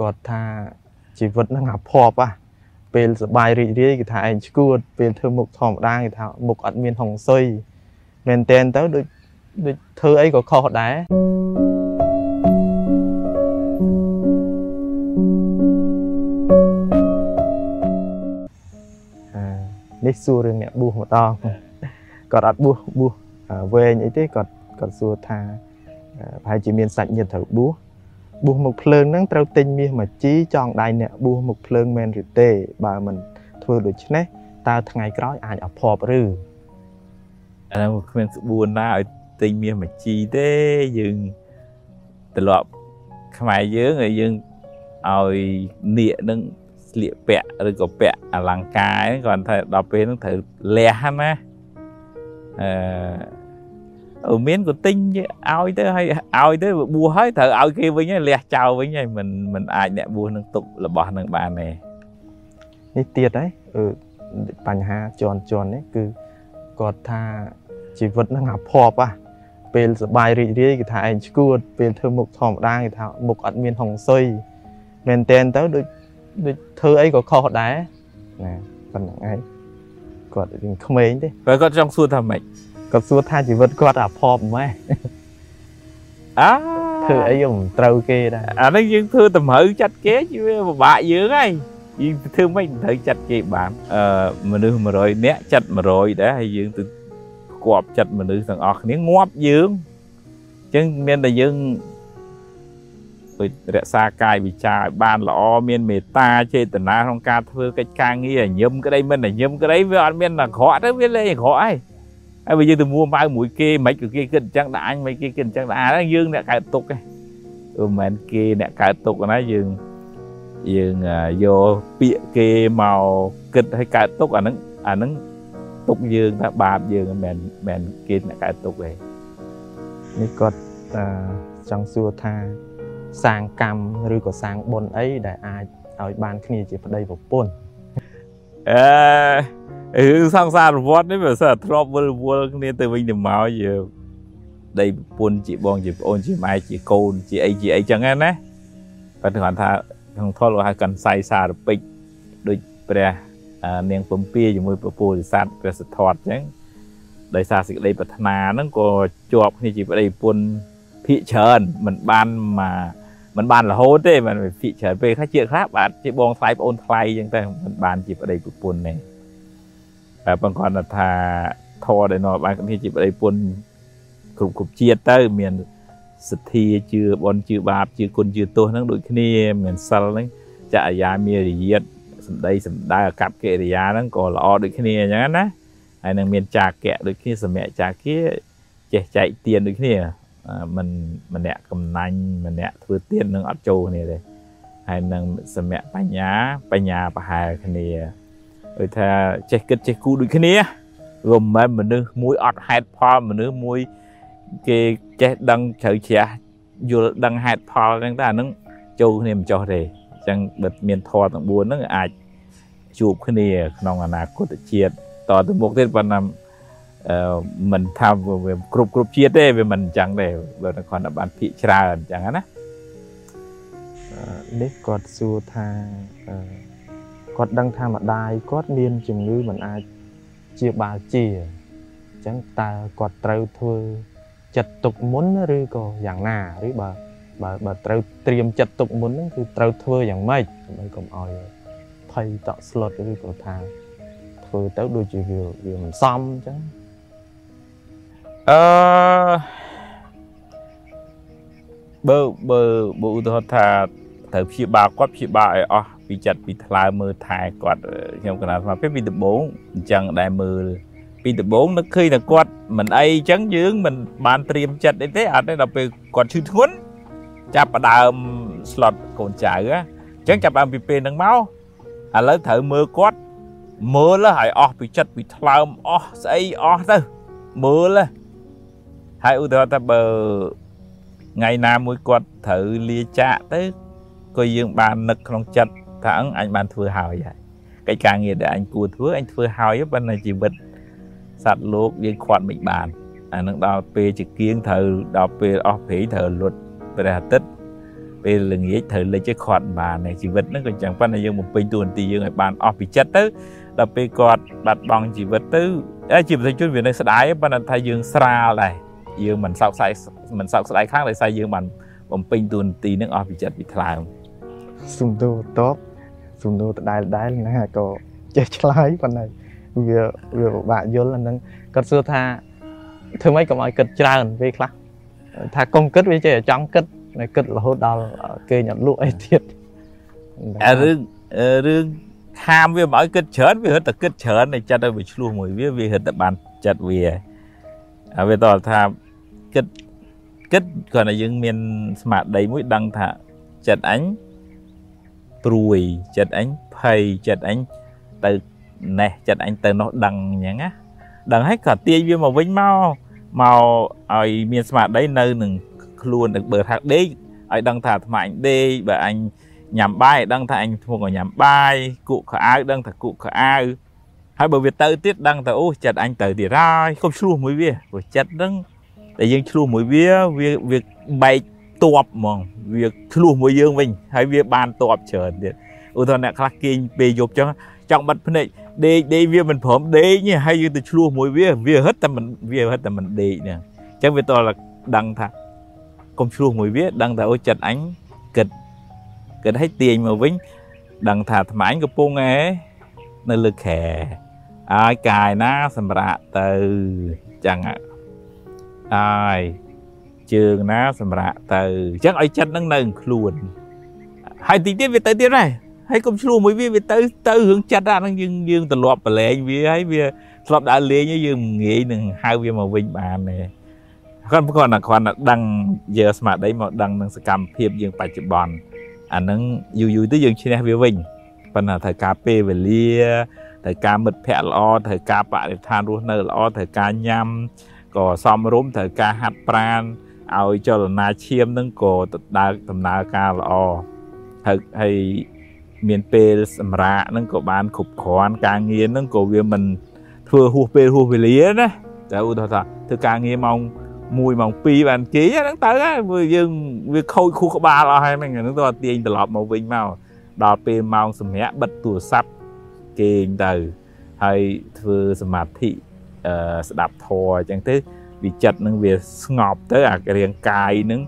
គាត់ថាជីវិតហ្នឹងអាភ័ព្វហ่ะពេលសបាយរីករាយគេថាឯងឈួតពេលធ្វើមុខធម្មតាគេថាមុខអត់មានហុងស៊ុយមែនតែនទៅដូចដូចធ្វើអីក៏ខុសដែរនេះសួររឿងអ្នកបួសម្ដងគាត់អត់បួសបួសវែងអីទេគាត់គាត់សួរថាប្រហែលជាមានសាច់ញាតិត្រូវបួស បួសមុខភ្លើងហ្នឹងត្រូវទិញមាសមួយជីចង់ដៃអ្នកបួសមុខភ្លើងមែនឬទេ បើមិនធ្វើដូច្នេះតើថ្ងៃក្រោយអាចអភ័ព្វឬអានោះគ្មានស្បួនណាឲ្យទិញមាសមួយជីទេយើងត្រឡប់ខ្មែរយើងហើយយើងឲ្យនាគនឹងស្លៀកពាក់ឬក៏ពាក់អលង្ការហ្នឹងគាត់ថាដល់ពេលហ្នឹងត្រូវលះណាអឺអឺ មានក៏ទិញឲ្យទៅឲ្យឲ្យទៅបួសហើយត្រូវឲ្យគេវិញហើយលះចោលវិញហើយមិនមិនអាចអ្នកបួសនឹងទុករបស់នឹងបានទេនេះទៀតហើយអឺបញ្ហាជន់ជន់នេះគឺគាត់ថាជីវិតហ្នឹងអាភ័ព្វហ่ะពេលសបាយរីករាយគេថាឯងឈួតពេលធ្វើមុខធម្មតាគេថាមុខអត់មានហុងស៊ុយមែនតែនទៅដូចដូចធ្វើអីក៏ខុសដែរណាប៉ុណ្្នឹងឯងគាត់រៀងក្មេងទេបើគាត់ចង់សួរថាម៉េច គាត់សួរថាជីវិតគាត់អាផបម៉េះអាធ្វើអីយើងមិនត្រូវគេដែរអានេះយើងធ្វើតម្រូវចាត់គេវាពិបាកយើងហើយយើងធ្វើមិនត្រូវចាត់គេបានអឺមនុស្ស100នាក់ចាត់100ដែរហើយយើងទៅគប់ចាត់មនុស្សទាំងអស់គ្នាងាប់យើងអញ្ចឹងមានតែយើងរក្សាកាយវិចារឲ្យបានល្អមានមេត្តាចេតនាក្នុងការធ្វើកិច្ចការងារញឹមក្តីមិនញឹមក្តីវាអត់មានអាក្រក់ទៅវាលេងអាក្រក់ហើយ ហើយបើយើងទៅមួម៉ៅមួយគេមិនក៏គេគិតអញ្ចឹងដាក់អញមិនគេគិតអញ្ចឹងដាក់អាយើងអ្នកកើតទុកឯងមិនមែនគេអ្នកកើតទុកណាយើងយើងយកពាក្យគេមកគិតឲ្យកើតទុកអាហ្នឹងអាហ្នឹងទុកយើងថាបាបយើងមិនមែនមិនគេអ្នកកើតទុកទេនេះគាត់ចង់សួរថាសាងកម្មឬក៏សាងបុណ្យអីដែលអាចឲ្យបានគ្នាជាប្តីប្រពន្ធអឺ រឿងសង្សារវត្តនេះវាសិនធ្លាប់វល់វល់គ្នាទៅវិញទៅមកយើដីប្រពន្ធជាបងជាប្អូនជាម៉ែជាកូន ជាអីជាអីចឹងណាតែគាត់ថាក្នុងធម៌គេហៅកាន់សៃសារពេចដូចព្រះនាងពំពាជាមួយពពោធិសត្វព្រះសិទ្ធត្ថចឹងដោយសារសេចក្តីប្រាថ្នាហ្នឹងក៏ជាប់គ្នាជាប្តីប្រពន្ធភាកច្រើនមិនបានមកមិនបានរហូតទេមិនភាកច្រើនពេកខ្លះជាខ្លះបាទជាបងថ្លៃប្អូនថ្លៃចឹងតែមិនបានជាប្តីប្រពន្ធទេ តែបងគាត់ថាធរដែលនាំបានគ្នាជាប្តីប្រពន្ធគ្រប់គ្រប់ជាតិទៅ មានសទ្ធាជឿបនជឿបាបជឿគុណជឿទោសហ្នឹងដូចគ្នាមានសិលហ្នឹងចក្រយាមេរយាទសម្ដីសម្ដៅអកប្បកិរិយាហ្នឹងក៏ល្អដូចគ្នាអញ្ចឹងណាហើយនឹងមានចាគៈដូចគ្នាសម្រាប់ចាគៈចេះចែកទៀនដូចគ្នាមិនម្នាក់កំណាញ់ម្នាក់ធ្វើទៀននឹងអត់ចូលគ្នាទេហើយនឹងសមៈបញ្ញាបញ្ញាប្រហែលគ្នា ដូចថាចេះគិតចេះគូដូចគ្នាវាមិនមែនមនុស្សមួយអត់ហេតុផលមនុស្សមួយគេចេះដឹងជ្រៅជ្រះយល់ដឹងហេតុផលហ្នឹងតែអាហ្នឹងចូលគ្នាមិនចោះទេអញ្ចឹងបើមានធម៌ទាំង4ហ្នឹងអាចជួបគ្នាក្នុងអនាគតជាតិតទៅមុខទៀតប៉ុន្តែមិនថាវាគ្រប់គ្រប់ជាតិទេវាមិនអញ្ចឹងទេបើគាត់បានភាកច្រើនអញ្ចឹងណានេះគាត់សួរថា គាត់ដឹងថាម្ដាយគាត់មានជំងឺមិនអាចជាបាលជាអញ្ចឹងតើគាត់ត្រូវធ្វើចិត្តទុកមុនឬក៏យ៉ាងណាឬបើបើបើត្រូវត្រៀមចិត្តទុកមុនហ្នឹងគឺត្រូវធ្វើយ៉ាងម៉េចដើម្បីកុំឲ្យភ័យតក់ស្លុតឬក៏ថាធ្វើទៅដូចជាវាវាមិនសមអញ្ចឹងអឺបើបើបើឧទាហរណ៍ថាត្រូវព្យាបាលគាត់ព្យាបាលឲ្យអស់ពីចិត្តពីថ្លើមមើលថែគាត់ខ្ញុំកណាត់ថាពេលពីដំបូងអញ្ចឹងដែរមើលពីដំបូងនឹកឃើញតែគាត់មិនអីអញ្ចឹងយើងមិនបានត្រៀមចិត្តអីទេអត់ទេដល់ពេលគាត់ឈឺធ្ងន់ចាប់ផ្ដើមស្លុតកូនចៅអញ្ចឹងចាប់ដើមពីពេលហ្នឹងមកឥឡូវត្រូវមើលគាត់មើលហើយអស់ពីចិត្តពីថ្លើមអស់ស្អីអស់ទៅមើលហើយឧទាហរណ៍ថាបើថ្ងៃណាមួយគាត់ត្រូវលាចាកទៅក៏យើងបាននឹកក្នុងចិត្ត ថាអឹងអញបានធ្វើហើយហើយកិច្ចការងារដែលអញគួរធ្វើអញធ្វើហើយប៉ុន្តែជីវិតសត្វលោកយើងខាត់មិនបានអានឹងដល់ពេលជាគៀងត្រូវដល់ពេលអស់ព្រៃត្រូវលុតព្រះអាទិត្យពេលល្ងាចត្រូវលេចឲ្យខាត់បានជីវិតហ្នឹងក៏អញ្ចឹងប៉ុន្តែយើងបំពេញតួនាទីយើងឲ្យបានអស់ពីចិត្តទៅដល់ពេលគាត់បាត់បង់ជីវិតទៅជាប្រជាជនវានៅស្ដាយប៉ុន្តែថាយើងស្រាលដែរយើងមិនសោកស្ដាយមិនសោកស្ដាយខ្លាំងដោយសារយើងបានបំពេញតួនាទីនឹងអស់ពីចិត្តពីថ្លើមសំដៅតប សំដៅដដែលដែលណាក៏ចេះឆ្លើយប៉ុន្តែវាវាពិបាកយល់អាហ្នឹងគាត់សួរថាធ្វើម៉េចកុំឲ្យគិតច្រើនពេលខ្លះថាកុំគិតវាចេះចង់គិតគិតរហូតដល់គេញអត់លក់អីទៀតអារឿងរឿងខាមវាមិនឲ្យគិតច្រើនវារត់តែគិតច្រើនតែចិត្តឲ្យវាឆ្លោះមួយវាវារត់តែបានចិត្តវាហើយវាតើថាគិតគិតគ្រាន់តែយើងមានស្មារតីមួយដឹងថាចិត្តអញ ព្រួយចិត្តអញភ័យចិត្តអញទៅណេះចិត្តអញទៅនោះដឹងអញ្ចឹងណាដឹងហើយក៏ទាញវាមកវិញមកមកឲ្យមានស្មារតីនៅនឹងខ្លួនទៅបើថាដេកឲ្យដឹងថាអាត្មាអញដេកបើអញញ៉ាំបាយដឹងថាអញធ្ងន់ញ៉ាំបាយគក់ខោអាវដឹងថាគក់ខោអាវហើយបើវាទៅទៀតដឹងថាអូចិត្តអញទៅទៀតហើយកុំឆ្លោះមួយវាព្រោះចិត្តហ្នឹងតែយើងឆ្លោះមួយវាវាវាបែក តបហ្មងវាឆ្លោះមួយយើងវិញហើយវាបានតបច្រើនទៀតឧទាហរណ៍អ្នកខ្លះគេងពេលយប់ចឹងចង់បិទភ្នែកដេកដេកវាមិនព្រមដេកទេហើយយើងទៅឆ្លោះមួយវាវាហិតតែមិនវាហិតតែមិនដេកនេះអញ្ចឹងវាតើដឹងថាកុំឆ្លោះមួយវាដឹងថាអូចិត្តអញគិតគិតឲ្យទាញមកវិញដឹងថាអាត្មាអញកំពុងឯនៅលើខែហើយកាយណាសម្រាប់ទៅចឹងហើយ ជើងណាសម្រាប់ទៅអញ្ចឹងឲ្យចិត្តនឹងនៅខ្លួនហើយតិចទៀតវាទៅទៀតដែរហើយកុំឆ្លោះមួយវាវាទៅទៅរឿងចិត្តអាហ្នឹងយើងយើងទលាប់ប្រឡែងវាហើយវាធ្លាប់ដើរលេងយើងងាយនឹងហៅវាមកវិញបានទេគាត់គាត់ណាគាត់ណាដឹងយកស្មារតីមកដឹងនឹងសកម្មភាពយើងបច្ចុប្បន្នអាហ្នឹងយូរយូរទៅយើងឈ្នះវាវិញប៉ុន្តែត្រូវការពេលវេលាត្រូវការមិត្តភ័ក្តិល្អត្រូវការបរិស្ថានរស់នៅល្អត្រូវការញ៉ាំក៏សមរម្យត្រូវការហាត់ប្រាណ ឲ្យចលនាឈាមនឹងក៏ដើរដំណើរការល្អហើយហើយមានពេលសម្រាកហ្នឹងក៏បានគ្រប់គ្រាន់ការងារហ្នឹងក៏វាមិនធ្វើហួសពេលហួសវេលាណាតែឧទាហរណ៍ថាធ្វើការងារម៉ោង1ម៉ោង2បានគេហ្នឹងទៅហើយយើងវាខូចខួរក្បាលអស់ហើយហ្នឹងហ្នឹងទៅទាញត្រឡប់មកវិញមកដល់ពេលម៉ោងសម្រាប់បិទទូរស័ព្ទគេងទៅហើយធ្វើសមាធិអឺស្ដាប់ធម៌អញ្ចឹងទៅ វាចិត្តនឹងវាស្ងប់ទៅអារាងកាយនឹង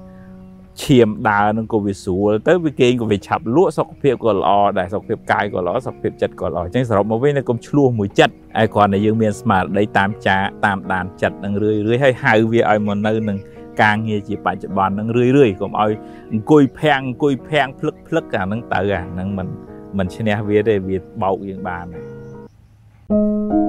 ឈាមដើរនឹងក៏វាស្រួលទៅវាគេងក៏វាឆាប់លក់សុខភាពក៏ល្អដែរសុខភាពកាយក៏ល្អសុខភាពចិត្តក៏ល្អអញ្ចឹងសរុបមកវិញកុំឆ្លោះមួយចិត្តហើយគ្រាន់តែយើងមានស្មារតីតាមចាតាមដានចិត្តនឹងរឿយរឿយហើយហៅវាឲ្យមកនៅនឹងការងារជាបច្ចុប្បន្ននឹងរឿយរឿយកុំឲ្យអង្គុយភាំងអង្គុយភាំងភ្លឹកភ្លឹកអាហ្នឹងទៅអាហ្នឹងមិនមិនឈ្នះវាទេវាបោកយើងបាន thank you